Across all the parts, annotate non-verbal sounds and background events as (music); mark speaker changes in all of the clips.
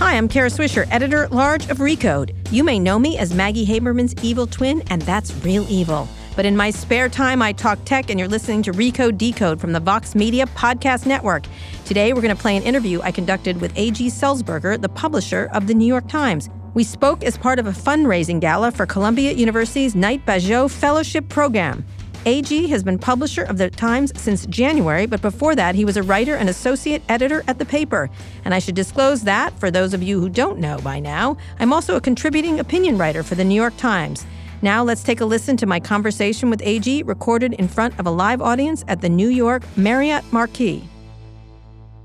Speaker 1: Hi, I'm Kara Swisher, editor at large of Recode. You may know me as Maggie Haberman's evil twin, and that's real evil. But in my spare time, I talk tech, and you're listening to Recode Decode from the Vox Media Podcast Network. Today, we're going to play an interview I conducted with A.G. Sulzberger, the publisher of the New York Times. We spoke as part of a fundraising gala for Columbia University's Knight Bagehot Fellowship Program. AG has been publisher of the Times since January, but before that, he was a writer and associate editor at the paper. And I should disclose that, for those of you who don't know by now, I'm also a contributing opinion writer for the New York Times. Now let's take a listen to my conversation with AG recorded in front of a live audience at the New York Marriott Marquis.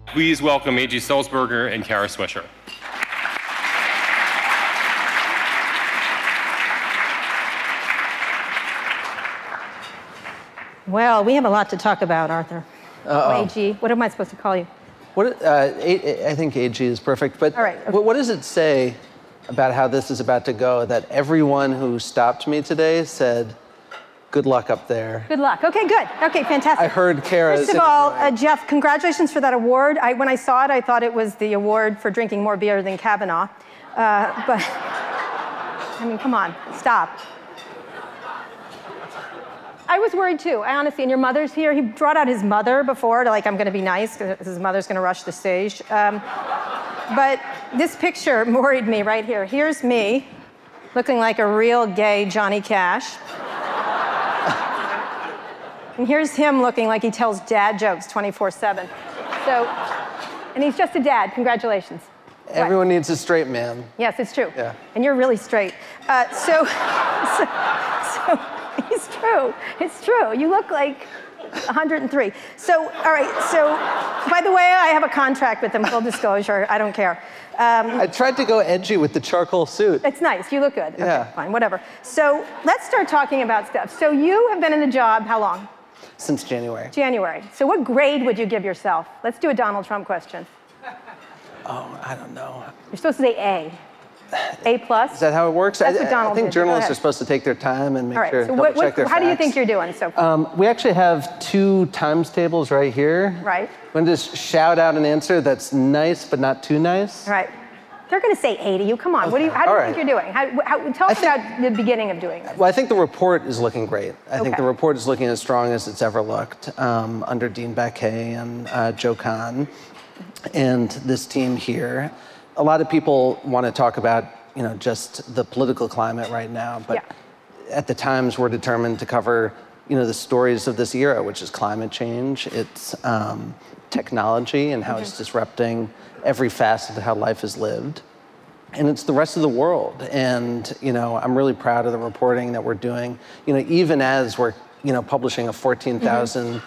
Speaker 2: Please welcome A.G. Sulzberger and Kara Swisher.
Speaker 1: Well, we have a lot to talk about, Arthur. Oh, AG, what am I supposed to call you?
Speaker 3: What, uh, A- I think AG is perfect, but
Speaker 1: All right, okay.
Speaker 3: what, what does it say about how this is about to go that everyone who stopped me today said, good luck up there?
Speaker 1: Good luck. Okay, good. Okay, fantastic.
Speaker 3: I heard Kara.
Speaker 1: First of all, uh, Jeff, congratulations for that award. I, when I saw it, I thought it was the award for drinking more beer than Kavanaugh. Uh, but, (laughs) I mean, come on, stop. I was worried too. I honestly, and your mother's here. He brought out his mother before to like, I'm going to be nice because his mother's going to rush the stage. Um, but this picture (laughs) worried me right here. Here's me, looking like a real gay Johnny Cash. (laughs) and here's him looking like he tells dad jokes 24/7. So, and he's just a dad. Congratulations.
Speaker 3: Everyone needs a straight man.
Speaker 1: Yes, it's true.
Speaker 3: Yeah.
Speaker 1: And you're really straight. Uh, so, (laughs) so, so, (laughs) it's true. It's true. You look like 103. So, all right. So, by the way, I have a contract with them. Full disclosure. I don't care. Um,
Speaker 3: I tried to go edgy with the charcoal suit.
Speaker 1: it's nice. You look good. Okay,
Speaker 3: Yeah.
Speaker 1: fine. Whatever. So, let's start talking about stuff. So, you have been in the job how long?
Speaker 3: Since January.
Speaker 1: January. So, what grade would you give yourself? Let's do a Donald Trump question.
Speaker 3: Oh, I don't know.
Speaker 1: You're supposed to say A. A plus.
Speaker 3: Is that how it works?
Speaker 1: That's
Speaker 3: I,
Speaker 1: what Donald
Speaker 3: I think
Speaker 1: did.
Speaker 3: Journalists are supposed to take their time and make
Speaker 1: All right.
Speaker 3: sure
Speaker 1: so, what,
Speaker 3: check
Speaker 1: what,
Speaker 3: their
Speaker 1: how do you think you're doing so far?
Speaker 3: Um, we actually have two times tables right here.
Speaker 1: Right.
Speaker 3: I'm going to just shout out an answer that's nice but not too nice.
Speaker 1: All right. They're going to say A to you. Come on. What do you, how do you
Speaker 3: All
Speaker 1: think you're doing? How, how, tell us
Speaker 3: think-
Speaker 1: about the beginning of doing this.
Speaker 3: Well, I think the report is looking great. I think the report is looking as strong as it's ever looked um, under Dean Baquet and uh, Joe Kahn and this team here. A lot of people want to talk about, you know, just the political climate right now, but at the Times we're determined to cover, you know, the stories of this era, which is climate change, it's um, technology and how it's disrupting every facet of how life is lived and it's the rest of the world. And you know, I'm really proud of the reporting that we're doing. You know, even as we're you know publishing a 14,000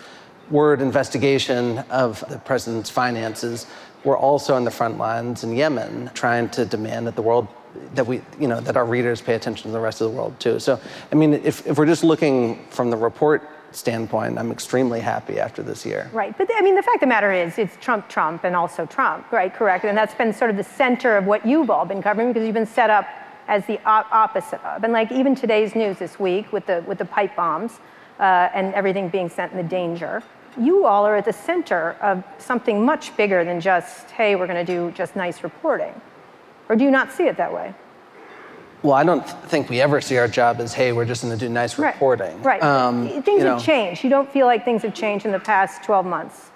Speaker 3: word investigation of the president's finances, we're also on the front lines in Yemen, trying to demand that the world that we you know that our readers pay attention to the rest of the world too. So, I mean, if if we're just looking from the report standpoint, I'm extremely happy after this year.
Speaker 1: Right. But I mean, the fact of the matter is, it's Trump, Trump, and also Trump, right? Correct. And that's been sort of the center of what you've all been covering because you've been set up as the op- opposite of. And like even today's news this week with the with the pipe bombs uh, and everything being sent in the danger, you all are at the center of something much bigger than just, hey, we're going to do just nice reporting. Or do you not see it that way?
Speaker 3: Well, I don't think we ever see our job as, hey, we're just going to do nice
Speaker 1: Right.
Speaker 3: reporting.
Speaker 1: Right.
Speaker 3: Um,
Speaker 1: Things
Speaker 3: you
Speaker 1: have changed. You don't feel like things have changed in the past 12 months.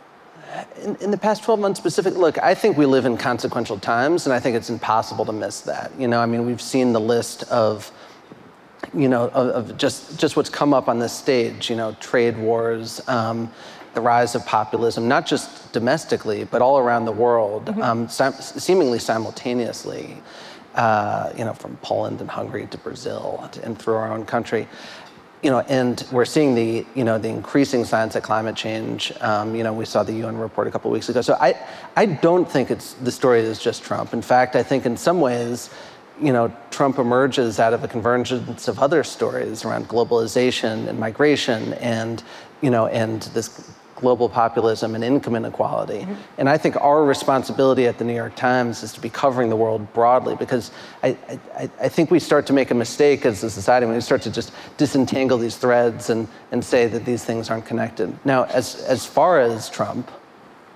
Speaker 3: In, in, the past 12 months specific, look, I think we live in consequential times, and I think it's impossible to miss that. You know, I mean, we've seen the list of, you know, of, of just just what's come up on this stage. You know, trade wars, um, the rise of populism, not just domestically, but all around the world, mm-hmm. um, sim- seemingly simultaneously. Uh, you know, from Poland and Hungary to Brazil and through our own country you know, and we're seeing the, you know, the increasing signs that climate change. Um, you know, we saw the UN report a couple weeks ago. So I, I don't think it's the story is just Trump. In fact, I think in some ways, you know, Trump emerges out of a convergence of other stories around globalization and migration, and you know, and this global populism and income inequality. Mm-hmm. And I think our responsibility at the New York Times is to be covering the world broadly because I, I, I think we start to make a mistake as a society when we start to just disentangle these threads and, and say that these things aren't connected. Now, as, as far as Trump,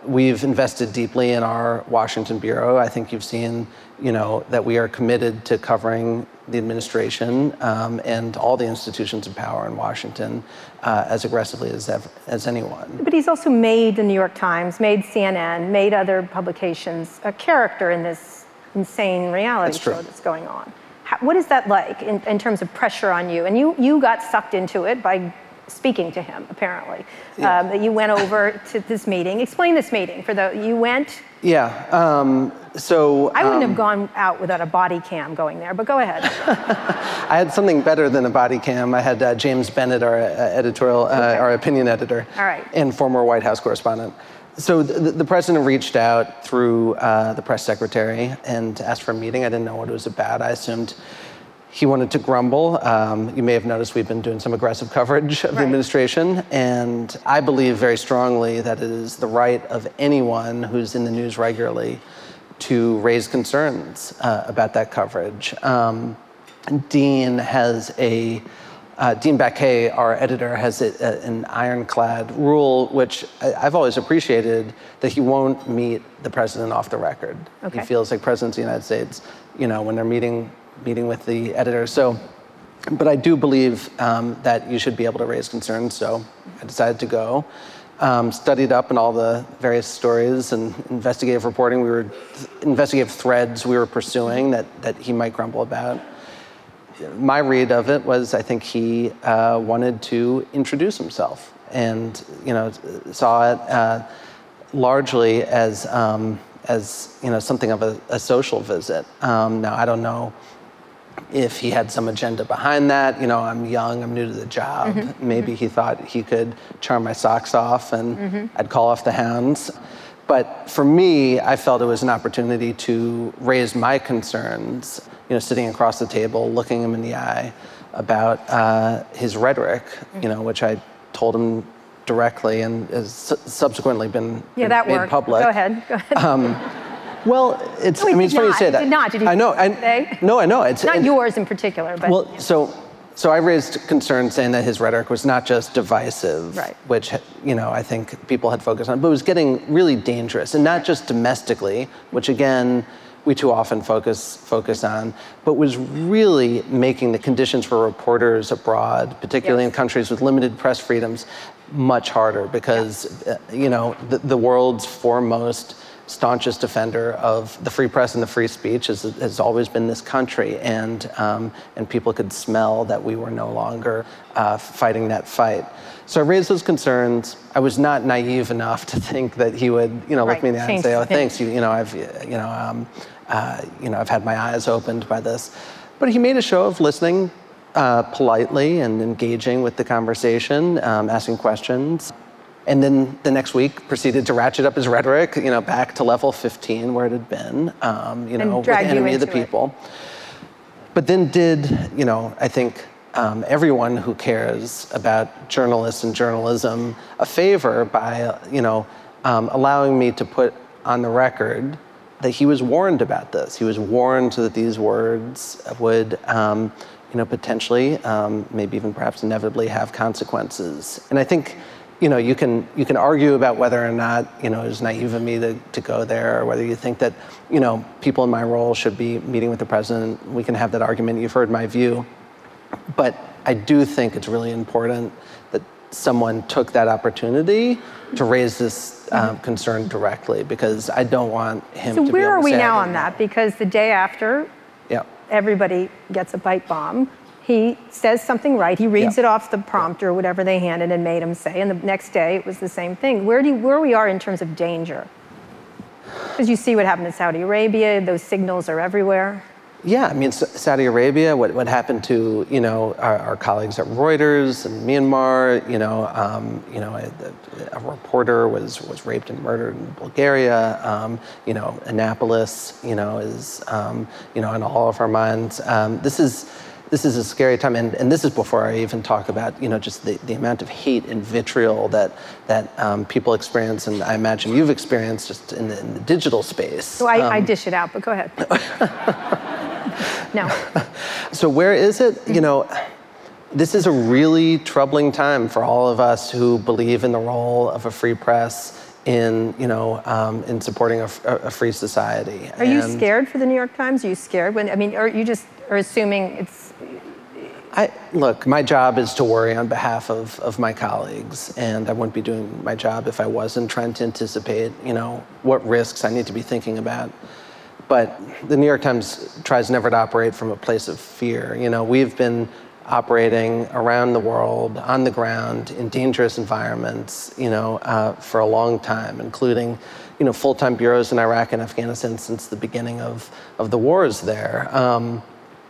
Speaker 3: we've invested deeply in our Washington bureau. I think you've seen, you know, that we are committed to covering the administration um, and all the institutions of power in Washington uh, as aggressively as ever, as anyone.
Speaker 4: But he's also made the New York Times, made CNN, made other publications a character in this insane reality
Speaker 3: that's
Speaker 4: show that's going on. How, what is that like in, in terms of pressure on you? And you you got sucked into it by speaking to him, apparently. Yeah. Um, that you went over to this meeting. Explain this meeting for the you went.
Speaker 3: Yeah. Um, so
Speaker 4: I wouldn't
Speaker 3: um,
Speaker 4: have gone out without a body cam going there, but go ahead. (laughs)
Speaker 3: I had something better than a body cam. I had uh, James Bennet, our uh, editorial, uh, okay. our opinion editor,
Speaker 4: All right.
Speaker 3: and former White House correspondent. So the, the president reached out through uh, the press secretary and asked for a meeting. I didn't know what it was about. I assumed he wanted to grumble. Um, you may have noticed we've been doing some aggressive coverage of right. the administration, and I believe very strongly that it is the right of anyone who's in the news regularly to raise concerns uh, about that coverage. Um, Dean has a uh, Dean Baquet, our editor, has a, a, an ironclad rule, which I, have always appreciated, that he won't meet the president off the record.
Speaker 4: Okay.
Speaker 3: He feels like presidents of the United States, you know, when they're meeting meeting with the editor. So, but I do believe um, that you should be able to raise concerns. So I decided to go. Um, studied up in all the various stories and investigative reporting we were investigative threads we were pursuing that that he might grumble about my read of it was i think he uh, wanted to introduce himself and you know saw it uh, largely as um, as you know something of a, a social visit um, now i don't know if he had some agenda behind that. You know, I'm young, I'm new to the job. Mm-hmm. Maybe mm-hmm. he thought he could charm my socks off and mm-hmm. I'd call off the hounds. But for me, I felt it was an opportunity to raise my concerns, you know, sitting across the table, looking him in the eye about uh, his rhetoric, you mm-hmm. know, which I told him directly and has subsequently been,
Speaker 4: yeah, that
Speaker 3: made
Speaker 4: worked.
Speaker 3: public.
Speaker 4: Go ahead. Go ahead. Um, (laughs)
Speaker 3: well, it's.
Speaker 4: No,
Speaker 3: I mean, it's funny
Speaker 4: not.
Speaker 3: you say that.
Speaker 4: Did not. Did you?
Speaker 3: I know. I, no, I know. It's
Speaker 4: not yours in particular, but.
Speaker 3: Well, so. So I raised concerns saying that his rhetoric was not just divisive,
Speaker 4: right.
Speaker 3: which you know I think people had focused on, but was getting really dangerous, and not just domestically, which again we too often focus focus on, but was really making the conditions for reporters abroad, particularly yes. in countries with limited press freedoms, much harder because yeah. uh, you know the, the world's foremost staunchest defender of the free press and the free speech has, has always been this country, and um, and people could smell that we were no longer uh, fighting that fight. So I raised those concerns. I was not naive enough to think that he would, you know,
Speaker 4: right.
Speaker 3: look me in the eye and say, "Oh, thanks, you, you know, I've, you know, um, uh, you know, I've had my eyes opened by this." But he made a show of listening uh, politely and engaging with the conversation, um, asking questions and then the next week proceeded to ratchet up his rhetoric, you know, back to level 15 where it had been, um, you know, with the enemy of the people.
Speaker 4: It.
Speaker 3: But then did, you know, I think um, everyone who cares about journalists and journalism a favor by, you know, um, allowing me to put on the record that he was warned about this. He was warned that these words would, um, you know, potentially, um, maybe even perhaps inevitably have consequences. And I think you know, you can you can argue about whether or not you know it's naive of me to, to go there, or whether you think that you know people in my role should be meeting with the president. We can have that argument. You've heard my view, but I do think it's really important that someone took that opportunity to raise this um, concern directly because I don't want him
Speaker 1: So
Speaker 3: to be
Speaker 1: where are we now on that? Because the day after
Speaker 3: Yeah.
Speaker 1: everybody gets a bite bomb, he says something right. He reads
Speaker 3: Yeah.
Speaker 1: it off the prompter, whatever they handed and made him say, and the next day it was the same thing. Where do you, where we are in terms of danger? Because you see what happened in Saudi Arabia; those signals are everywhere.
Speaker 3: Yeah, I mean, Saudi Arabia, what, what happened to, you know, our, our colleagues at Reuters and Myanmar, you know, um, you know, a, a reporter was, was raped and murdered in Bulgaria, um, you know, Annapolis, you know, is, um, you know, in all of our minds. Um, this is, this is a scary time, and, and this is before I even talk about, you know, just the, the amount of hate and vitriol that, that um, people experience, and I imagine you've experienced just in the, in the digital space.
Speaker 1: So I, I
Speaker 3: Um,
Speaker 1: dish it out, but go ahead. (laughs) no.
Speaker 3: So where is it? You know, this is a really troubling time for all of us who believe in the role of a free press in, you know, um, in supporting a free society.
Speaker 1: Are you scared for the New York Times? Are you scared when? I mean, or you just are assuming it's
Speaker 3: I, look, my job is to worry on behalf of, of my colleagues, and I wouldn't be doing my job if I wasn't trying to anticipate, you know, what risks I need to be thinking about. But the New York Times tries never to operate from a place of fear. You know, we've been operating around the world, on the ground, in dangerous environments, you know, uh, for a long time, including, you know, full-time bureaus in Iraq and Afghanistan since the beginning of, of the wars there. Um,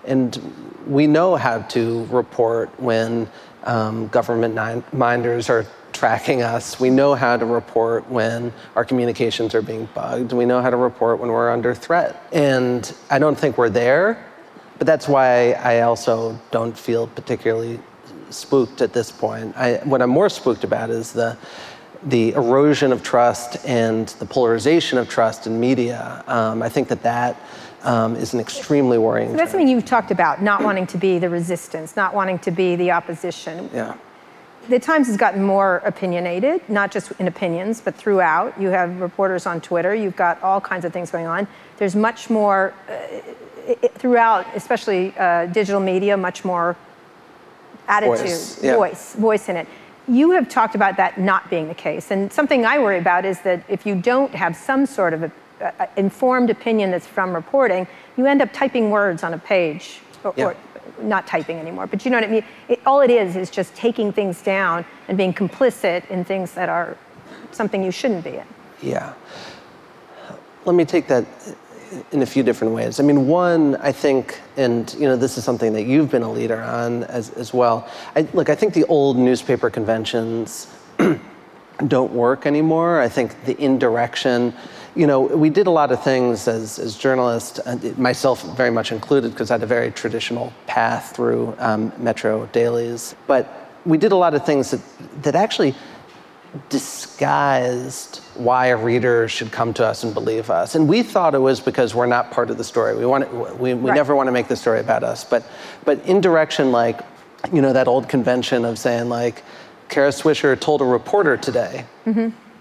Speaker 3: and we know how to report when um, government minders are tracking us. We know how to report when our communications are being bugged. We know how to report when we're under threat. And I don't think we're there, but that's why I also don't feel particularly spooked at this point. I, what I'm more spooked about is the the erosion of trust and the polarization of trust in media. Um, I think that that um, is an extremely worrying.
Speaker 1: that's something you've talked about, not wanting to be the resistance, not wanting to be the opposition.
Speaker 3: Yeah.
Speaker 1: The Times has gotten more opinionated, not just in opinions, but throughout. You have reporters on Twitter. You've got all kinds of things going on. There's much more uh, throughout, especially uh, digital media, much more attitude,
Speaker 3: Voice, yeah.
Speaker 1: voice, voice in it. You have talked about that not being the case, and something I worry about is that if you don't have some sort of a informed opinion that's from reporting, you end up typing words on a page, or,
Speaker 3: Yeah.
Speaker 1: or not typing anymore. But you know what I mean? It, all it is is just taking things down and being complicit in things that are something you shouldn't be in.
Speaker 3: Yeah. Let me take that in a few different ways. I mean, one, I think, and you know, this is something that you've been a leader on as, as well. I, look, I think the old newspaper conventions (clears throat) don't work anymore. I think the indirection, you know, we did a lot of things as, as journalists, myself very much included, because I had a very traditional path through um, Metro dailies. But we did a lot of things that, that actually disguised why a reader should come to us and believe us. And we thought it was because we're not part of the story. We, want we, we
Speaker 1: Right.
Speaker 3: never want to make the story about us. But, but in direction, like, you know, that old convention of saying, like, Kara Swisher told a reporter today,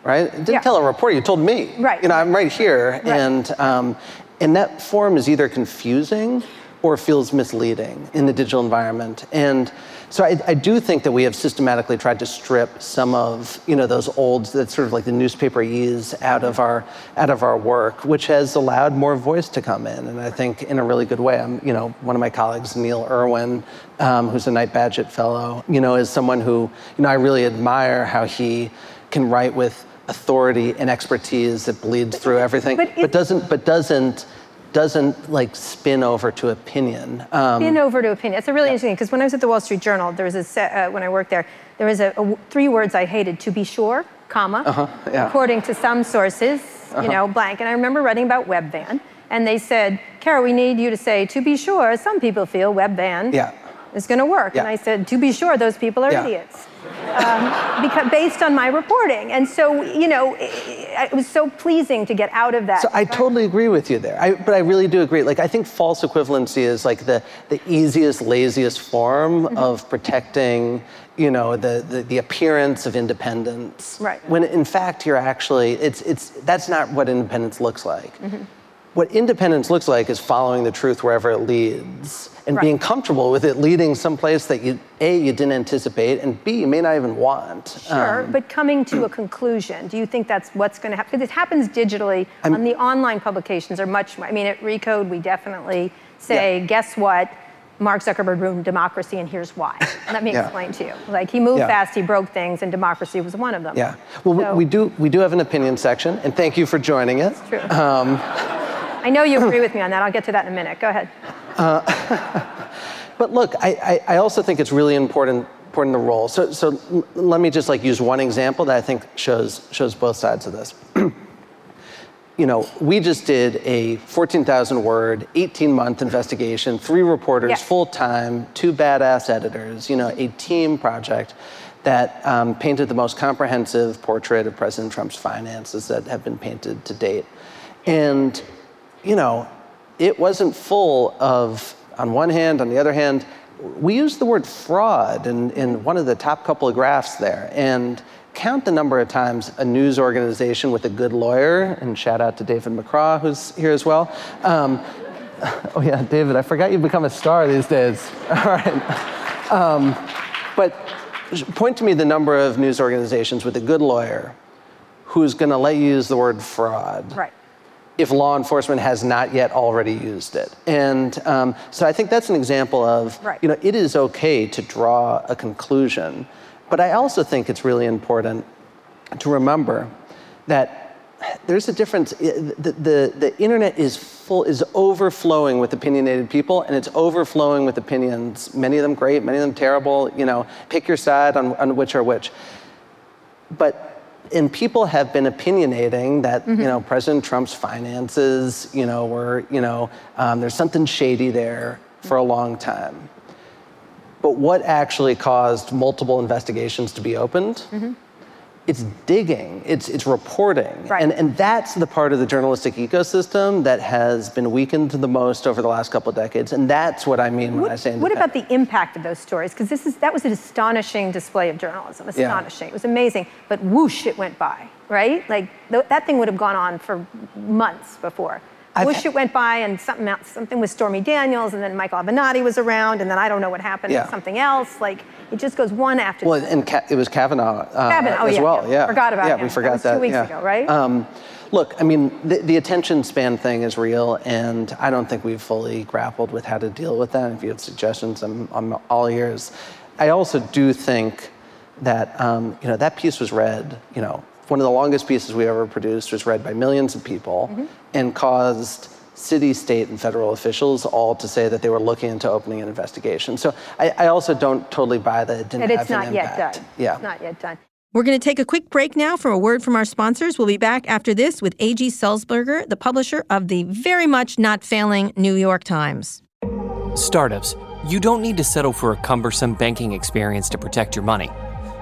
Speaker 3: right? Didn't
Speaker 1: Yeah.
Speaker 3: tell a reporter, you told me.
Speaker 1: Right.
Speaker 3: You know, I'm right here. And, um, and that form is either confusing or feels misleading in the digital environment. And so I, I do think that we have systematically tried to strip some of, you know, those old, that's sort of like the newspaperese out of our, out of our work, which has allowed more voice to come in. And I think in a really good way. I'm, you know, one of my colleagues, Neil Irwin, um, who's a Knight Bagehot Fellow, you know, is someone who, you know, I really admire how he can write with authority and expertise that bleeds through everything,
Speaker 1: But
Speaker 3: but, doesn't, but doesn't, doesn't like spin over to opinion. Um,
Speaker 1: Spin over to opinion. It's a really interesting because when I was at the Wall Street Journal, there was a set, uh, when I worked there, there was a three words I hated: to be sure, comma,
Speaker 3: Uh-huh, yeah.
Speaker 1: according to some sources, you know, blank. And I remember writing about Webvan, and they said, "Kara, we need you to say to be sure." Some people feel Webvan
Speaker 3: Yeah.
Speaker 1: is going to work, and I said, "To be sure, those people are
Speaker 3: Yeah.
Speaker 1: idiots." Um, because based on my reporting, and so you know, it, it was so pleasing to get out of that.
Speaker 3: So I totally agree with you there. I, but I really do agree. Like I think false equivalency is like the, the easiest, laziest form
Speaker 1: Mm-hmm.
Speaker 3: of protecting, you know, the, the, the appearance of independence.
Speaker 1: Right.
Speaker 3: When in fact you're actually it's it's that's not what independence looks like.
Speaker 1: Mm-hmm.
Speaker 3: What independence looks like is following the truth wherever it leads and
Speaker 1: Right.
Speaker 3: being comfortable with it leading someplace that you a you didn't anticipate and b you may not even want
Speaker 1: Sure,
Speaker 3: Um,
Speaker 1: but coming to a conclusion, do you think that's what's going to happen? Because it happens digitally. on the online publications are much more. I mean, at Recode, we definitely say,
Speaker 3: Yeah.
Speaker 1: guess what? Mark Zuckerberg ruined democracy, and here's why. (laughs) Let me
Speaker 3: Yeah.
Speaker 1: explain to you. Like he moved
Speaker 3: Yeah.
Speaker 1: fast, he broke things, and democracy was one of them.
Speaker 3: yeah well
Speaker 1: So-
Speaker 3: we, we do we do have an opinion section and thank you for joining it
Speaker 1: True. Um, I know you (clears throat) agree with me on that. I'll get to that in a minute. Go ahead.
Speaker 3: Uh, (laughs) but look, I, I, I also think it's really important important the role. So so let me just like use one example that I think shows shows both sides of this. (clears throat) you know, we just did a 14,000 word, 18 month investigation, three reporters
Speaker 1: Yes.
Speaker 3: full time, two badass editors, you know, a team project that um, painted the most comprehensive portrait of President Trump's finances that have been painted to date. And, you know, it wasn't full of, on one hand, on the other hand, we used the word fraud in, in one of the top couple of graphs there. And count the number of times a news organization with a good lawyer, and shout out to David McCraw, who's here as well. Um, (laughs) oh, yeah, David, I forgot you've become a star these days. (laughs) All right. Um, but point to me the number of news organizations with a good lawyer who's going to let you use the word fraud
Speaker 1: Right.
Speaker 3: if law enforcement has not yet already used it. And um, so I think that's an example of,
Speaker 1: Right.
Speaker 3: you know, it is okay to draw a conclusion. But I also think it's really important to remember that there's a difference. The, the, the internet is full, is overflowing with opinionated people, and it's overflowing with opinions, many of them great, many of them terrible. You know, pick your side on, on which are which but and people have been opinionating that you know President Trump's finances, you know, were you know um, there's something shady there for a long time. But what actually caused multiple investigations to be opened? Mm-hmm. It's digging, it's, it's reporting.
Speaker 1: Right.
Speaker 3: And, and that's the part of the journalistic ecosystem that has been weakened the most over the last couple of decades. And that's what I mean when I say
Speaker 1: What about the impact of those stories? Because this is that was an astonishing display of journalism.
Speaker 3: Yeah.
Speaker 1: Astonishing. It was amazing. But whoosh, it went by. Right? Like th- that thing would have gone on for months before.
Speaker 3: I've
Speaker 1: whoosh, it went by, and something else, something with Stormy Daniels, and then Michael Avenatti was around, and then I don't know what happened.
Speaker 3: Yeah.
Speaker 1: with Something else. Like it just goes one after.
Speaker 3: Well,
Speaker 1: the
Speaker 3: and Ka- it was Kavanaugh, uh,
Speaker 1: Kavanaugh, oh,
Speaker 3: as
Speaker 1: yeah,
Speaker 3: well.
Speaker 1: yeah.
Speaker 3: Yeah,
Speaker 1: Forgot about
Speaker 3: yeah,
Speaker 1: him.
Speaker 3: we
Speaker 1: That
Speaker 3: forgot
Speaker 1: was
Speaker 3: that.
Speaker 1: two weeks
Speaker 3: yeah.
Speaker 1: ago, right?
Speaker 3: Um, look, I mean, the, the attention span thing is real, and I don't think we've fully grappled with how to deal with that. If you have suggestions, I'm, I'm all ears. I also do think that um, you know that piece was read. You know, one of the longest pieces we ever produced was read by millions of people,
Speaker 1: Mm-hmm.
Speaker 3: and caused city, state, and federal officials all to say that they were looking into opening an investigation. So I, I also don't totally buy that it didn't
Speaker 1: and
Speaker 3: have
Speaker 1: it's
Speaker 3: an
Speaker 1: not yet
Speaker 3: impact.
Speaker 1: done.
Speaker 3: Yeah.
Speaker 1: It's not yet done.
Speaker 4: We're going to take a quick break now for a word from our sponsors. We'll be back after this with A.G. Sulzberger, the publisher of the very much not failing New York Times.
Speaker 5: Startups, you don't need to settle for a cumbersome banking experience to protect your money.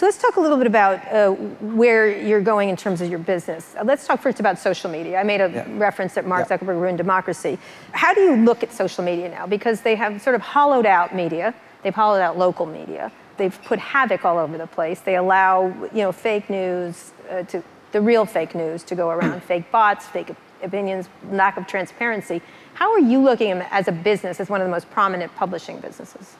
Speaker 1: So let's talk a little bit about uh, where you're going in terms of your business. Uh, let's talk first about social media. I made a
Speaker 3: Yeah.
Speaker 1: reference that Mark
Speaker 3: Yeah.
Speaker 1: Zuckerberg ruined democracy. How do you look at social media now? Because they have sort of hollowed out media. They've hollowed out local media. They've put havoc all over the place. They allow, you know, fake news uh, to the real fake news to go around, (clears throat) fake bots, fake opinions, lack of transparency. How are you looking at as a business, as one of the most prominent publishing businesses?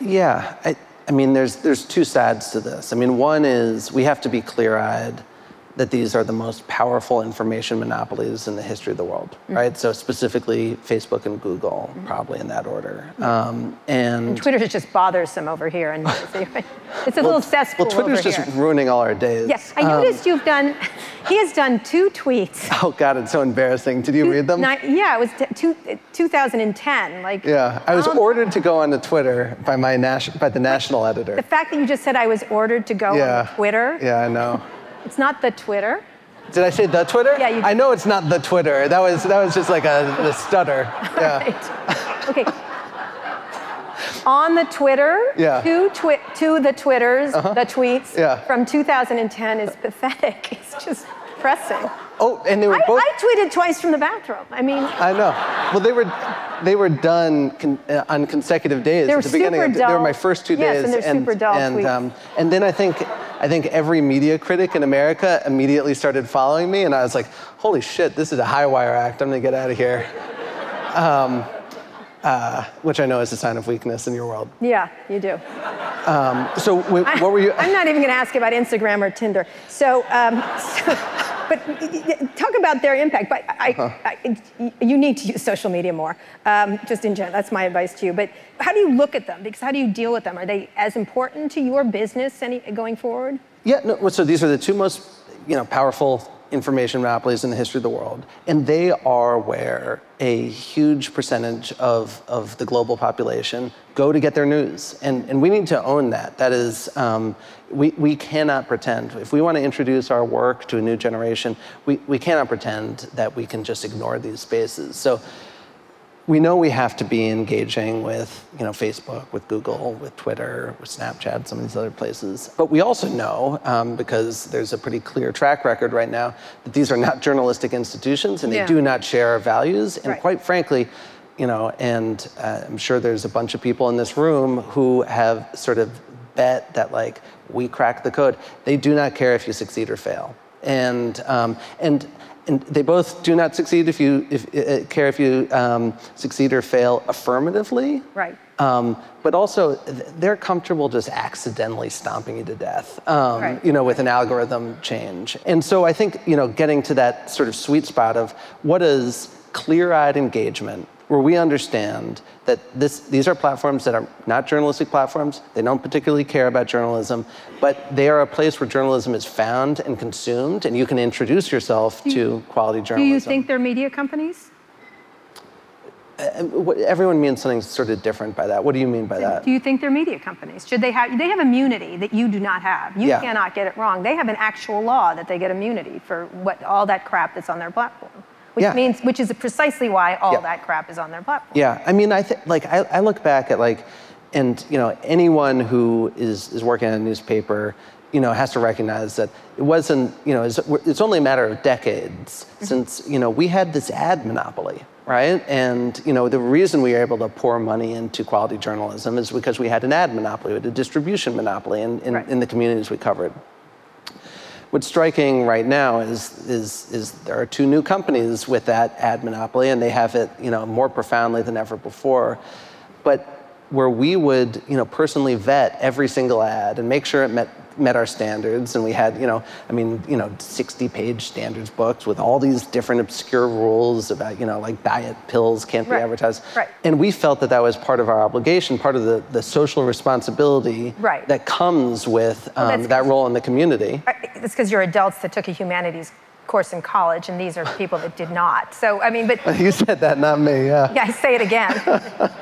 Speaker 3: Yeah, I, I mean, there's there's two sides to this. I mean, one is we have to be clear-eyed that these are the most powerful information monopolies in the history of the world,
Speaker 1: Mm-hmm.
Speaker 3: right? So specifically, Facebook and Google, probably in that order.
Speaker 1: Mm-hmm.
Speaker 3: Um, and
Speaker 1: Twitter is just bothersome over here, and (laughs) (laughs) it's a little cesspool
Speaker 3: well, Twitter's just
Speaker 1: here.
Speaker 3: ruining all our days.
Speaker 1: Yes, I
Speaker 3: Um,
Speaker 1: noticed you've done. (laughs) He has done two tweets.
Speaker 3: oh God, it's so embarrassing. Did you read them?
Speaker 1: Yeah, it was t- two, 2010. Like
Speaker 3: Yeah, I was
Speaker 1: um,
Speaker 3: ordered to go on onto Twitter by my nas- by the national editor.
Speaker 1: The fact that you just said I was ordered to go
Speaker 3: yeah.
Speaker 1: on Twitter.
Speaker 3: Yeah, I know.
Speaker 1: It's not the Twitter.
Speaker 3: Did I say the Twitter?
Speaker 1: Yeah, you
Speaker 3: I know it's not the Twitter. That was that was just like a, a stutter. (laughs) Yeah.
Speaker 1: Right. Okay. On the Twitter,
Speaker 3: Yeah. Uh-huh.
Speaker 1: to, twi- to the Twitters, the tweets
Speaker 3: Yeah.
Speaker 1: from 2010 is pathetic. (laughs) It's just pressing.
Speaker 3: Oh, and they were
Speaker 1: I,
Speaker 3: both.
Speaker 1: I tweeted twice from the bathroom. I mean,
Speaker 3: I know. Well, they were they were done con- uh, on consecutive days
Speaker 1: They were
Speaker 3: at the beginning.
Speaker 1: super
Speaker 3: of, They were my first two
Speaker 1: Yes,
Speaker 3: days.
Speaker 1: and they're super dull
Speaker 3: and,
Speaker 1: tweets.
Speaker 3: um, and then I think I think every media critic in America immediately started following me, and I was like, "Holy shit, this is a high wire act. I'm gonna get out of here." (laughs) Um, uh, which I know is a sign of weakness in your world.
Speaker 1: yeah, you do.
Speaker 3: So, w-
Speaker 1: I-
Speaker 3: what were you? (laughs)
Speaker 1: I'm not even going to ask you about Instagram or Tinder. So, um, (laughs) so but talk about their impact. But I, I, I- you need to use social media more, um, just in general. That's my advice to you. But how do you look at them? Because how do you deal with them? Are they as important to your business any, going forward?
Speaker 3: Yeah, no, so these are the two most, you know, powerful information monopolies in the history of the world. And they are where a huge percentage of, of the global population go to get their news. And, and we need to own that. That is, um, we, we cannot pretend. If we want to introduce our work to a new generation, we, we cannot pretend that we can just ignore these spaces. So we know we have to be engaging with you know Facebook, with Google, with Twitter, with Snapchat, some of these other places. But we also know, um, because there's a pretty clear track record right now, that these are not journalistic institutions and they
Speaker 1: Yeah.
Speaker 3: do not share our values. And
Speaker 1: Right.
Speaker 3: quite frankly, you know, and uh, I'm sure there's a bunch of people in this room who have sort of bet that like we crack the code. They do not care if you succeed or fail, and um, and and they both do not succeed if you if, uh, care if you um, succeed or fail affirmatively.
Speaker 1: Right.
Speaker 3: Um, but also, they're comfortable just accidentally stomping you to death, um,
Speaker 1: Right.
Speaker 3: you know, with an algorithm change. And so I think, you know, getting to that sort of sweet spot of what is clear-eyed engagement, where we understand that this, these are platforms that are not journalistic platforms. They don't particularly care about journalism, but they are a place where journalism is found and consumed, and you can introduce yourself to quality journalism.
Speaker 1: Do you think they're media companies?
Speaker 3: Uh, what- Everyone means something sort of different by that. What do you mean by that?
Speaker 1: Do you think they're media companies? Should they have? They have immunity that you do not have. You
Speaker 3: Yeah.
Speaker 1: cannot get it wrong. They have an actual law that they get immunity for what all that crap that's on their platform, which
Speaker 3: Yeah.
Speaker 1: means which is precisely why all
Speaker 3: Yeah.
Speaker 1: that crap is on their platform.
Speaker 3: Yeah, I mean, I think like I, I look back at like, and you know, anyone who is is working at a newspaper, you know, has to recognize that it wasn't, you know, it's, it's only a matter of decades mm-hmm. since you know we had this ad monopoly, right? And you know, the reason we were able to pour money into quality journalism is because we had an ad monopoly, we had a distribution monopoly in, in,
Speaker 1: Right.
Speaker 3: in the communities we covered. What's striking right now is, is, is there are two new companies with that ad monopoly, and they have it you know, more profoundly than ever before. But where we would you know, personally vet every single ad and make sure it met, met our standards, and we had, you know, I mean, you know, 60-page standards books with all these different obscure rules about, you know, like diet pills can't be
Speaker 1: Right.
Speaker 3: advertised.
Speaker 1: Right.
Speaker 3: And we felt that that was part of our obligation, part of the, the social responsibility
Speaker 1: Right.
Speaker 3: that comes with um,
Speaker 1: that's-
Speaker 3: that role in the community.
Speaker 1: It's because you're adults that took a humanities course in college, and these are people that did not. So I mean, but (laughs)
Speaker 3: You said that, not me. Yeah.
Speaker 1: yeah, I say it again.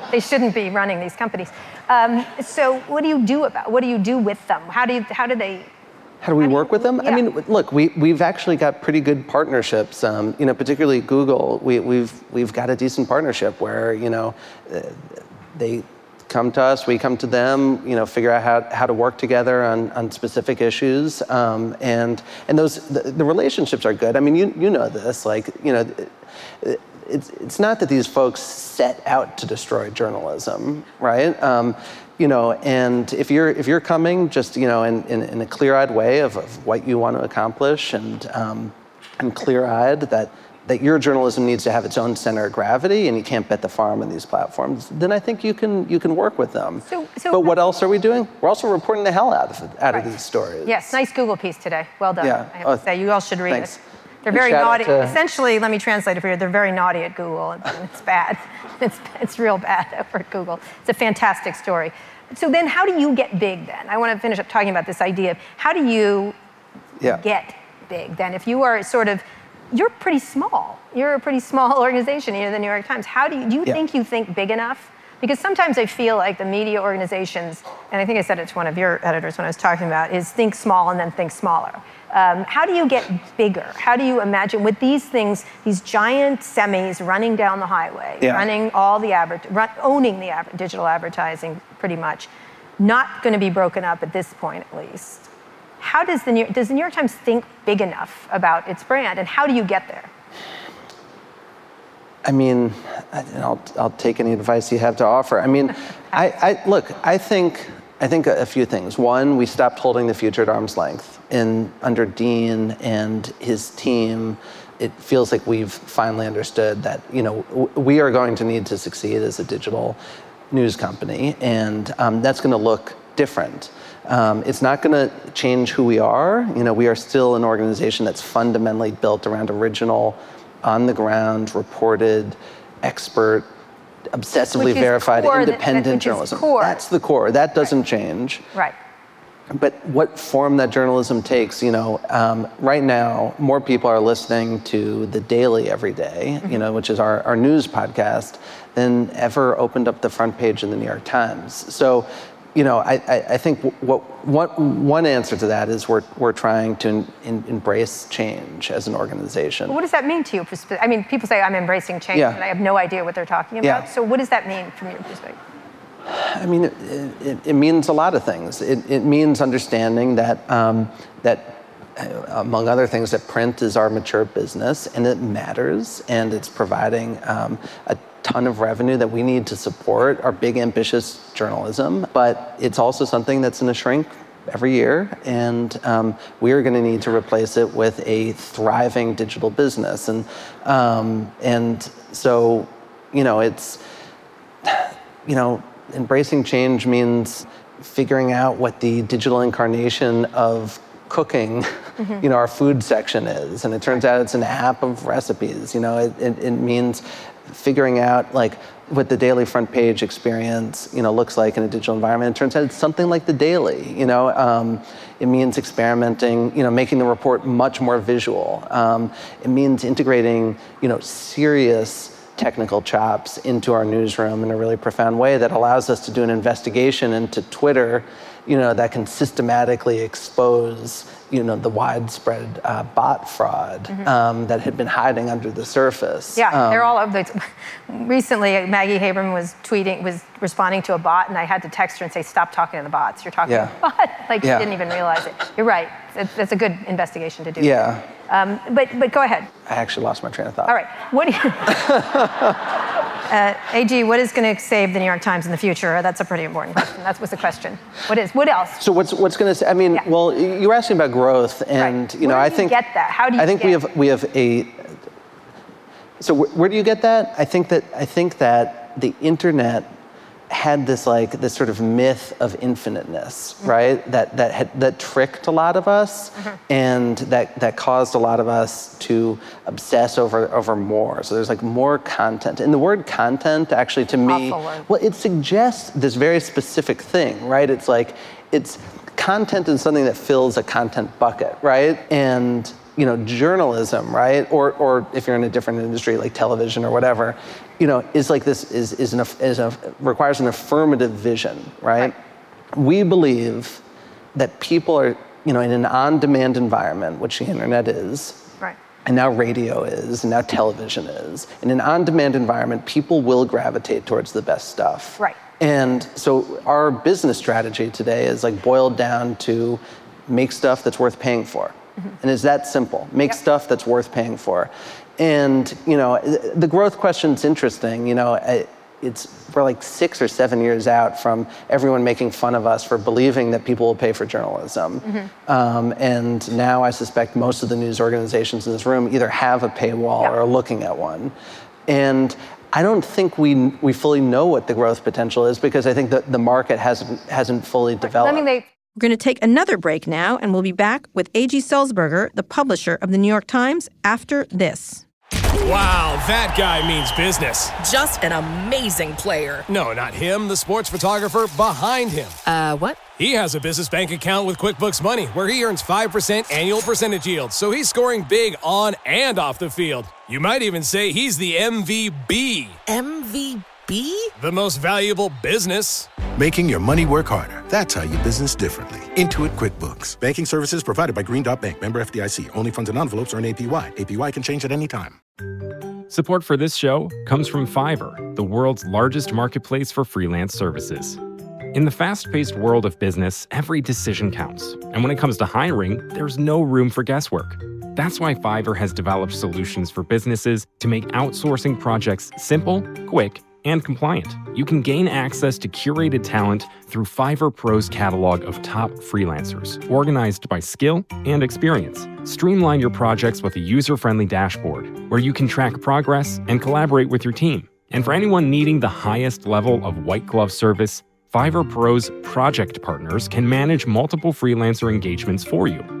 Speaker 1: (laughs) they shouldn't be running these companies. Um, so what do you do about? What do you do with them? How do you? How do they?
Speaker 3: How do we
Speaker 1: How do you-
Speaker 3: work with them? I mean, look, we, we've actually got pretty good partnerships. Um, you know, particularly Google, we, we've, we've got a decent partnership where, you know, uh, they come to us, we come to them, you know, figure out how, how to work together on, on specific issues. Um, and and those, the, the relationships are good. I mean, you, you know this, like, you know, it's, it's not that these folks set out to destroy journalism, right? Um, you know, and if you're if you're coming just you know in, in, in a clear-eyed way of, of what you want to accomplish and um, and clear-eyed that that your journalism needs to have its own center of gravity and you can't bet the farm on these platforms, then I think you can you can work with them.
Speaker 1: So- so-
Speaker 3: but what else are we doing? We're also reporting the hell out of out
Speaker 1: Right.
Speaker 3: of these stories.
Speaker 1: Yes, nice Google piece today. Well done.
Speaker 3: Yeah.
Speaker 1: I have
Speaker 3: Oh,
Speaker 1: to say, you all should read
Speaker 3: thanks.
Speaker 1: it. They're very naughty.
Speaker 3: to-
Speaker 1: Essentially, let me translate it for you. They're very naughty at Google, and it's bad. (laughs) It's, it's real bad (laughs) over at Google. It's a fantastic story. So then, how do you get big then? I want to finish up talking about this idea of how do you
Speaker 3: Yeah.
Speaker 1: get big then? If you are sort of, you're pretty small. You're a pretty small (laughs) organization, you know, the New York Times. How do you, do you
Speaker 3: Yeah.
Speaker 1: think you think big enough? Because sometimes I feel like the media organizations, and I think I said it to one of your editors when I was talking about, is think small and then think smaller. Um, how do you get bigger? How do you imagine with these things, these giant semis running down the highway,
Speaker 3: Yeah.
Speaker 1: running all the adver- run, owning the adver- digital advertising pretty much, not going to be broken up at this point at least? How does the New, does the New York Times think big enough about its brand, and how do you get there?
Speaker 3: I mean, I'll, I'll take any advice you have to offer. I mean, (laughs) I, I look. I think I think a, a few things. One, we stopped holding the future at arm's length. In under Dean and his team, it feels like we've finally understood that you know w- we are going to need to succeed as a digital news company, and um, that's going to look different. Um, it's not going to change who we are. You know, we are still an organization that's fundamentally built around original, on the ground, reported, expert, obsessively verified,
Speaker 1: core, that- that-
Speaker 3: independent
Speaker 1: is
Speaker 3: journalism.
Speaker 1: core.
Speaker 3: That's the core. That doesn't change.
Speaker 1: Right.
Speaker 3: But what form that journalism takes, you know, um, right now, more people are listening to The Daily every day,
Speaker 1: Mm-hmm.
Speaker 3: you know, which is our, our news podcast, than ever opened up the front page in the New York Times. So, you know, I, I, I think what, what, one answer to that is we're, we're trying to in, embrace change as an organization.
Speaker 1: What does that mean to you? I mean, people say I'm embracing change,
Speaker 3: Yeah.
Speaker 1: and I have no idea what they're talking about.
Speaker 3: Yeah.
Speaker 1: So, what does that mean from your perspective?
Speaker 3: I mean, it, it, it means a lot of things. It, it means understanding that, um, that, uh, among other things, that print is our mature business and it matters and it's providing um, a ton of revenue that we need to support our big, ambitious journalism. But it's also something that's going to shrink every year, and um, we are going to need to replace it with a thriving digital business. And um, and so, you know, it's you know, embracing change means figuring out what the digital incarnation of cooking, you know, our food section is. And it turns out it's an app of recipes. You know, it, it, it means figuring out like what the daily front page experience, you know, looks like in a digital environment. It turns out it's something like the daily. You know, um, it means experimenting. You know, making the report much more visual. Um, it means integrating, you know, serious technical chops into our newsroom in a really profound way that allows us to do an investigation into Twitter, you know, that can systematically expose, you know, the widespread uh, bot fraud um, that had been hiding under the surface.
Speaker 1: Mm-hmm. Yeah,
Speaker 3: Um,
Speaker 1: they're all over the. Recently, Maggie Haberman was tweeting, was responding to a bot, and I had to text her and say, "Stop talking to the bots. You're talking
Speaker 3: Yeah.
Speaker 1: to a (laughs) bot." Like
Speaker 3: Yeah.
Speaker 1: she didn't even realize it. You're right. It's a good investigation to do.
Speaker 3: Yeah,
Speaker 1: Um, but but go ahead.
Speaker 3: I actually lost my train of thought.
Speaker 1: All right. What do you, (laughs) (laughs) uh, AG, what is going to save the New York Times in the future? That's a pretty important question. That was the question. What is? What else?
Speaker 3: So what's what's going to? I mean,
Speaker 1: Yeah.
Speaker 3: well, you were asking about growth, and
Speaker 1: Right.
Speaker 3: you know,
Speaker 1: Where
Speaker 3: I
Speaker 1: you
Speaker 3: think
Speaker 1: get that? How do you
Speaker 3: I think we have we have a. So wh- where do you get that? I think that I think that the internet had this like this sort of myth of infiniteness,
Speaker 1: Mm-hmm.
Speaker 3: right? That that had, that tricked a lot of us,
Speaker 1: Mm-hmm.
Speaker 3: and that that caused a lot of us to obsess over over more. So there's like more content, and the word content actually to me, well, it suggests this very specific thing, right? It's like it's content is something that fills a content bucket, right? And you know, journalism, right? Or or if you're in a different industry like television or whatever, you know, is like this is is an is a requires an affirmative vision, right? We believe that people are, you know, in an on-demand environment, which the internet is,
Speaker 1: Right.
Speaker 3: and now radio is, and now television is. In an on demand environment, people will gravitate towards the best stuff.
Speaker 1: Right.
Speaker 3: And so our business strategy today is like boiled down to make stuff that's worth paying for. And it's that simple. Make
Speaker 1: Yep.
Speaker 3: stuff that's worth paying for. And, you know, the growth question's interesting. You know, it's we're like six or seven years out from everyone making fun of us for believing that people will pay for journalism. Mm-hmm. Um, and now I suspect most of the news organizations in this room either have a paywall or are looking at one. And I don't think we we fully know what the growth potential is because I think that the market hasn't hasn't fully developed. I
Speaker 4: mean, they- We're going to take another break now, and we'll be back with A.G. Sulzberger, the publisher of the New York Times, after this.
Speaker 6: Wow, that guy means business.
Speaker 7: Just an amazing player.
Speaker 6: No, not him, the sports photographer behind him.
Speaker 7: Uh, what?
Speaker 6: He has a business bank account with QuickBooks Money where he earns 5% annual percentage yield, so he's scoring big on and off the field. You might even say he's the MVB.
Speaker 7: MVB. MVB?
Speaker 6: The most valuable business.
Speaker 8: Making your money work harder. That's how you business differently. Intuit QuickBooks. Banking services provided by Green Dot Bank. Member FDIC. Only funds and envelopes earn APY. APY can change at any time.
Speaker 9: Support for this show comes from Fiverr, the world's largest marketplace for freelance services. In the fast paced world of business, every decision counts. And when it comes to hiring, there's no room for guesswork. That's why Fiverr has developed solutions for businesses to make outsourcing projects simple, quick, and compliant. You can gain access to curated talent through Fiverr Pro's catalog of top freelancers, organized by skill and experience. Streamline your projects with a user friendly dashboard where you can track progress and collaborate with your team. And for anyone needing the highest level of white glove service, Fiverr Pro's project partners can manage multiple freelancer engagements for you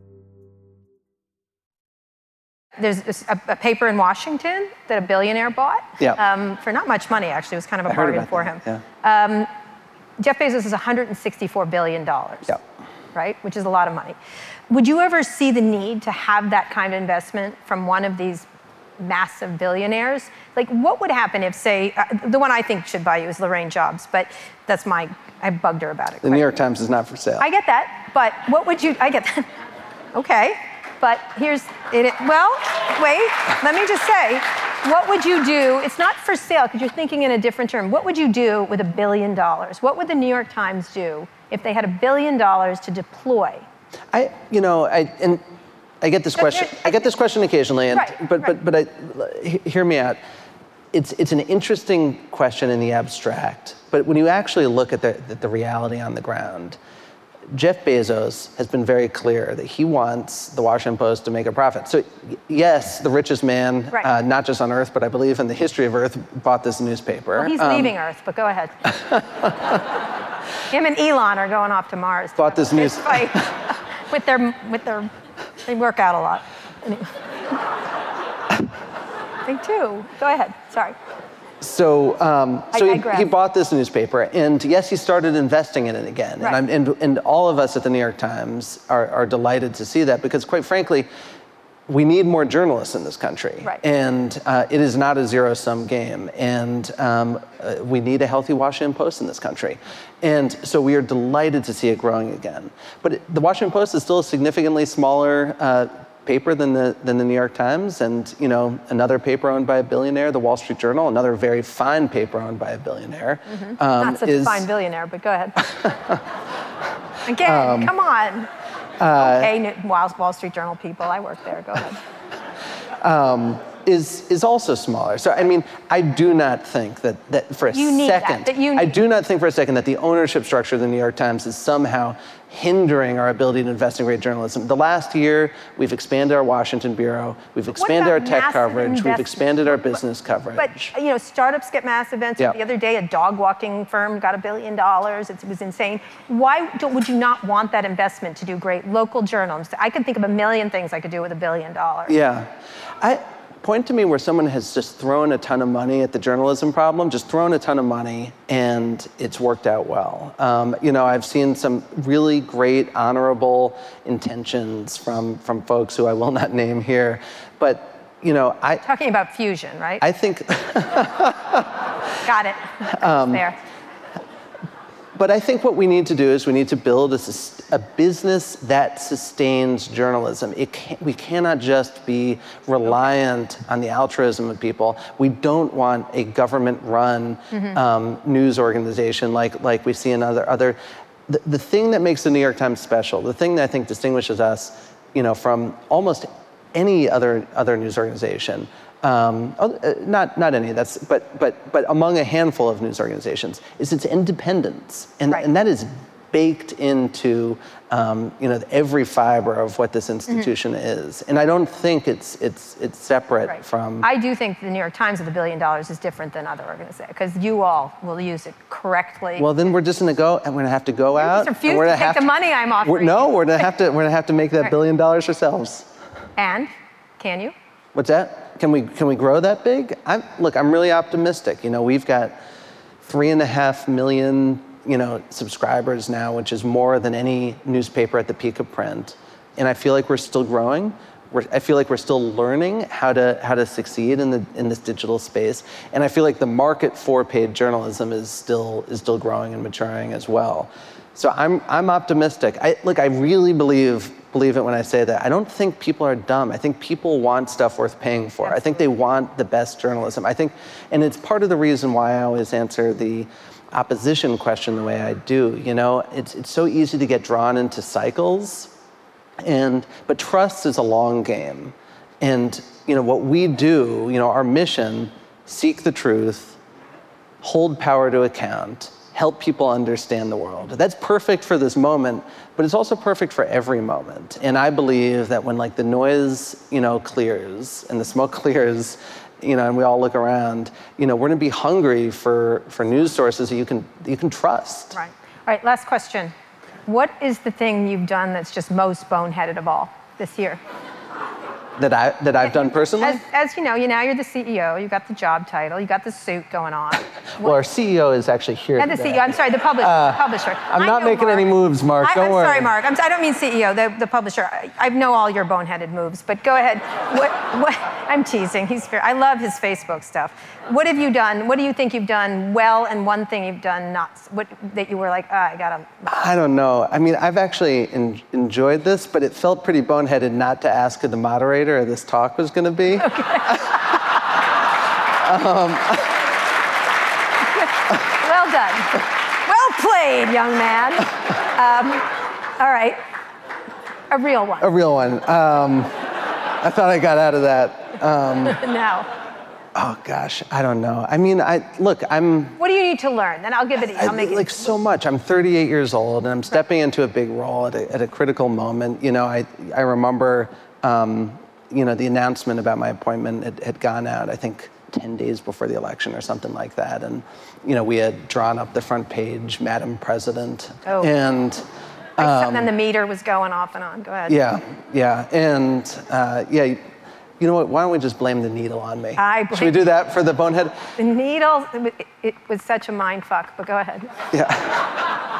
Speaker 1: There's a, a, paper in Washington that a billionaire bought
Speaker 3: yeah. um,
Speaker 1: for not much money, actually. It was kind of a
Speaker 3: I
Speaker 1: bargain for
Speaker 3: that.
Speaker 1: him. Yeah. Um, Jeff Bezos is $164 billion,
Speaker 3: yeah.
Speaker 1: right? Which is a lot of money. Would you ever see the need to have that kind of investment from one of these massive billionaires? Like, what would happen if, say, uh, the one I think should buy you is Laurene Jobs, but that's my, I bugged her about it.
Speaker 3: The New York Times is not for sale.
Speaker 1: I get that, but what would you, I get that. (laughs) okay. But here's it. Well, wait, let me just say, what would you do? It's not for sale because you're thinking in a different term. What would you do with a billion dollars? What would the New York Times do if they had a billion dollars to deploy?
Speaker 3: I, you know, I, and I get this question. I get this question occasionally, and
Speaker 1: right,
Speaker 3: but
Speaker 1: right.
Speaker 3: but but I, hear me out. It's it's an interesting question in the abstract, but when you actually look at the the, the reality on the ground, Jeff Bezos has been very clear that he wants the Washington Post to make a profit. So, yes, the richest man,
Speaker 1: right.
Speaker 3: uh, not just on Earth, but I believe in the history of Earth, bought this newspaper.
Speaker 1: Well, he's um, leaving Earth, but go ahead. (laughs) Him and Elon are going off to Mars.
Speaker 3: Bought this news (laughs)
Speaker 1: with their with their they work out a lot. Anyway. (laughs) they do. Go ahead. Sorry.
Speaker 3: So, um, so he, he, bought this newspaper, and yes, he started investing in it again.
Speaker 1: Right.
Speaker 3: And, and, and, all of us at the New York Times are, are, delighted to see that because, quite frankly, we need more journalists in this country.
Speaker 1: Right.
Speaker 3: And uh, it is not a zero sum game. And um, uh, we need a healthy Washington Post in this country. And so we are delighted to see it growing again. But it, the Washington Post is still a significantly smaller uh, paper than the than the New York Times, and you know another paper owned by a billionaire, the Wall Street Journal, another very fine paper owned by a billionaire.
Speaker 1: Mm-hmm. Um, Not such is, a fine billionaire, but go ahead. (laughs) Again, um, come on. Uh, okay, Wall, Wall Street Journal people, I work there. Go ahead. (laughs)
Speaker 3: Um, is is also smaller. So I mean, I do not think that that for a
Speaker 1: you
Speaker 3: second,
Speaker 1: that, that
Speaker 3: I do not think for a second that the ownership structure of the New York Times is somehow hindering our ability to invest in great journalism. The last year, we've expanded our Washington bureau, we've expanded our tech coverage, we've expanded our business coverage.
Speaker 1: But you know, startups get massive events.
Speaker 3: Yep.
Speaker 1: The other day, a dog walking firm got a billion dollars. It was insane. Why would you not want that investment to do great local journalism? I could think of a million things I could do with a billion dollars.
Speaker 3: Yeah, I point to me where someone has just thrown a ton of money at the journalism problem, just thrown a ton of money, and it's worked out well. Um, you know, I've seen some really great, honorable intentions from from folks who I will not name here, but you know, I
Speaker 1: talking about fusion, right?
Speaker 3: I think. (laughs)
Speaker 1: Got it. Um, there.
Speaker 3: But I think what we need to do is we need to build a, a business that sustains journalism. It can, we cannot just be reliant on the altruism of people. We don't want a government-run
Speaker 1: Mhm.
Speaker 3: um, news organization like like we see in other other. The, the thing that makes the New York Times special, the thing that I think distinguishes us, you know, from almost any other other news organization. Um, oh, uh, not not any. of That's but but but among a handful of news organizations is its independence, and and that is baked into um, you know every fiber of what this institution is. And I don't think it's it's it's separate from.
Speaker 1: I do think the New York Times with a billion dollars is different than other organizations because you all will use it correctly.
Speaker 3: Well, then we're just gonna go, and we're gonna have to go out.
Speaker 1: refuse
Speaker 3: and we're
Speaker 1: to take
Speaker 3: have
Speaker 1: the money I'm offering
Speaker 3: We're, no, we're gonna have to. We're gonna have to make that (laughs)
Speaker 1: Right.
Speaker 3: billion dollars ourselves.
Speaker 1: and can you?
Speaker 3: What's that? Can we can we grow that big? I'm, look, I'm really optimistic. You know, we've got three and a half million you know subscribers now, which is more than any newspaper at the peak of print, and I feel like we're still growing. We're, I feel like we're still learning how to how to succeed in the in this digital space, and I feel like the market for paid journalism is still is still growing and maturing as well. So I'm I'm optimistic. I look, I really believe believe it when I say that. I don't think people are dumb. I think people want stuff worth paying for. I think they want the best journalism. I think, and it's part of the reason why I always answer the opposition question the way I do. You know, it's it's so easy to get drawn into cycles, and but trust is a long game, and you know what we do. You know, our mission: seek the truth, hold power to account, help people understand the world. That's perfect for this moment, but it's also perfect for every moment. And I believe that when like the noise, you know, clears and the smoke (laughs) clears, you know, and we all look around, you know, we're going to be hungry for for news sources that you can you can trust.
Speaker 1: Right. All right, last question. What is the thing you've done that's just most boneheaded of all this year?
Speaker 3: That I that I've done personally.
Speaker 1: As, as you know, you now you're the CEO, you got the job title, you got the suit going on.
Speaker 3: well, our CEO is actually here.
Speaker 1: And the
Speaker 3: today.
Speaker 1: CEO, I'm sorry, the publisher.
Speaker 3: Uh,
Speaker 1: the publisher.
Speaker 3: I'm not making
Speaker 1: Mark.
Speaker 3: any moves, Mark.
Speaker 1: I,
Speaker 3: Don't
Speaker 1: I'm
Speaker 3: worry.
Speaker 1: sorry, Mark. I'm, I don't mean CEO, the, the publisher. I, I know all your boneheaded moves, but go ahead. What, what, (laughs) I'm teasing. He's fair. I love his Facebook stuff. What have you done? What do you think you've done well, and one thing you've done not what that you were like, ah, I gotta.
Speaker 3: I don't know. I mean, I've actually en- enjoyed this, but it felt pretty boneheaded not to ask the moderator of this talk was going to be. (laughs) um, (laughs)
Speaker 1: well done. Well played, young man. Um, all right. A real one.
Speaker 3: a real one. Um, I thought I got out of that. Um, (laughs)
Speaker 1: now,
Speaker 3: oh gosh, I don't know. I mean, I look. I'm
Speaker 1: what do you need to learn? Then I'll give it. to you. I'll
Speaker 3: I-
Speaker 1: make it.
Speaker 3: like so much. I'm 38 years old, and I'm stepping into a big role at a, at a critical moment. You know, I I remember, um, you know, the announcement about my appointment had, had gone out. I think 10 days before the election or something like that, and you know, we had drawn up the front page, Madam President,
Speaker 1: Oh.
Speaker 3: and. Um,
Speaker 1: then the meter was going off and on. Go ahead.
Speaker 3: yeah, yeah, and uh, yeah. You know what? Why don't we just blame the needle on me?
Speaker 1: I blame
Speaker 3: Should we do that for the bonehead?
Speaker 1: The needle, it, it was such a mind fuck, but go ahead. (laughs)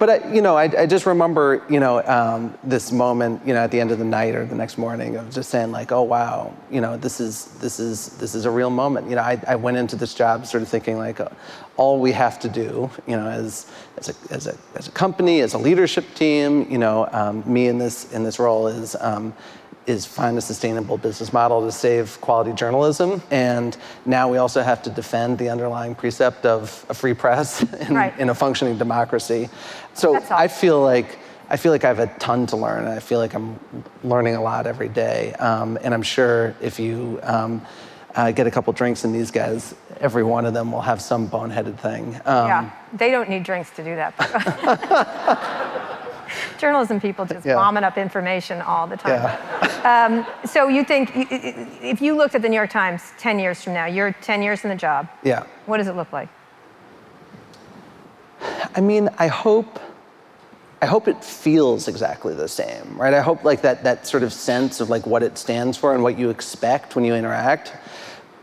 Speaker 3: But I, you know, I, I just remember, you know, um, this moment, you know, at the end of the night or the next morning of just saying like, oh wow, you know, this is this is this is a real moment. You know, I, I went into this job sort of thinking like, uh, all we have to do, you know, as as a as a as a company, as a leadership team, you know, um, me in this in this role is. Um, is find a sustainable business model to save quality journalism. And now we also have to defend the underlying precept of a free press (laughs) in,
Speaker 1: Right.
Speaker 3: in a functioning democracy. So I feel like I feel like I have a ton to learn. I feel like I'm learning a lot every day. Um, and I'm sure if you um, uh, get a couple drinks in these guys, every one of them will have some boneheaded thing. Um,
Speaker 1: yeah, they don't need drinks to do that. (laughs) Journalism people just
Speaker 3: Yeah.
Speaker 1: bombing up information all the time. Um, so you think, if you looked at the New York Times 10 years from now, you're 10 years in the job,
Speaker 3: Yeah.
Speaker 1: what does it look like?
Speaker 3: I mean, I hope I hope it feels exactly the same, right? I hope like that that sort of sense of like what it stands for and what you expect when you interact.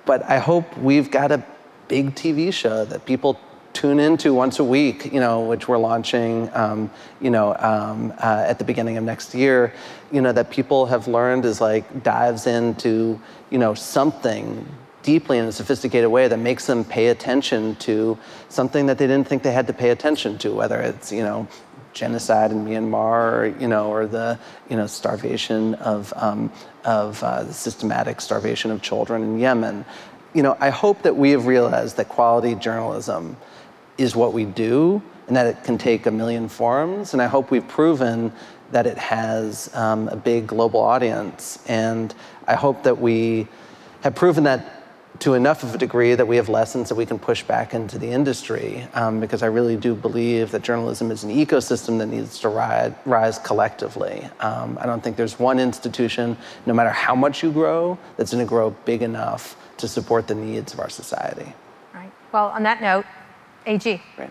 Speaker 3: But I hope we've got a big TV show that people tune into once a week, you know, which we're launching, um, you know, um, uh, at the beginning of next year, you know, that people have learned is like dives into, you know, something deeply in a sophisticated way that makes them pay attention to something that they didn't think they had to pay attention to, whether it's, you know, genocide in Myanmar, or, you know, or the, you know, starvation of, um, of uh, the systematic starvation of children in Yemen. You know, I hope that we have realized that quality journalism is what we do and that it can take a million forms. And I hope we've proven that it has um, a big global audience. And I hope that we have proven that to enough of a degree that we have lessons that we can push back into the industry um, because I really do believe that journalism is an ecosystem that needs to rise, rise collectively. Um, I don't think there's one institution, no matter how much you grow, that's going to grow big enough to support the needs of our society.
Speaker 10: Right. Well, on that note, AG.
Speaker 3: Great.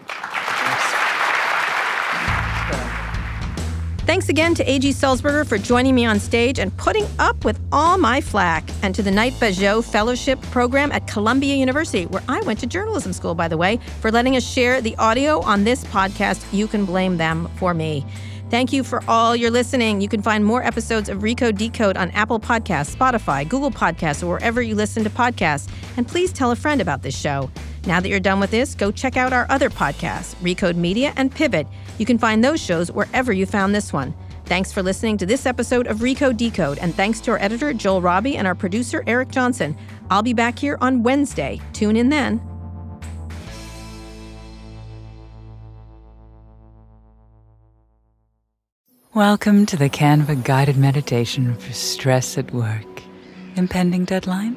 Speaker 1: Thanks again to A.G. Sulzberger for joining me on stage and putting up with all my flack, and to the Knight Bagehot Fellowship Program at Columbia University, where I went to journalism school, by the way, for letting us share the audio on this podcast. You can blame them for me. Thank you for all your listening. You can find more episodes of Recode Decode on Apple Podcasts, Spotify, Google Podcasts, or wherever you listen to podcasts. And please tell a friend about this show. Now that you're done with this, go check out our other podcasts, Recode Media and Pivot. You can find those shows wherever you found this one. Thanks for listening to this episode of Recode Decode, and thanks to our editor, Joel Robbie, and our producer, Eric Johnson. I'll be back here on Wednesday. Tune in then.
Speaker 11: Welcome to the Canva guided meditation for stress at work. Impending deadline?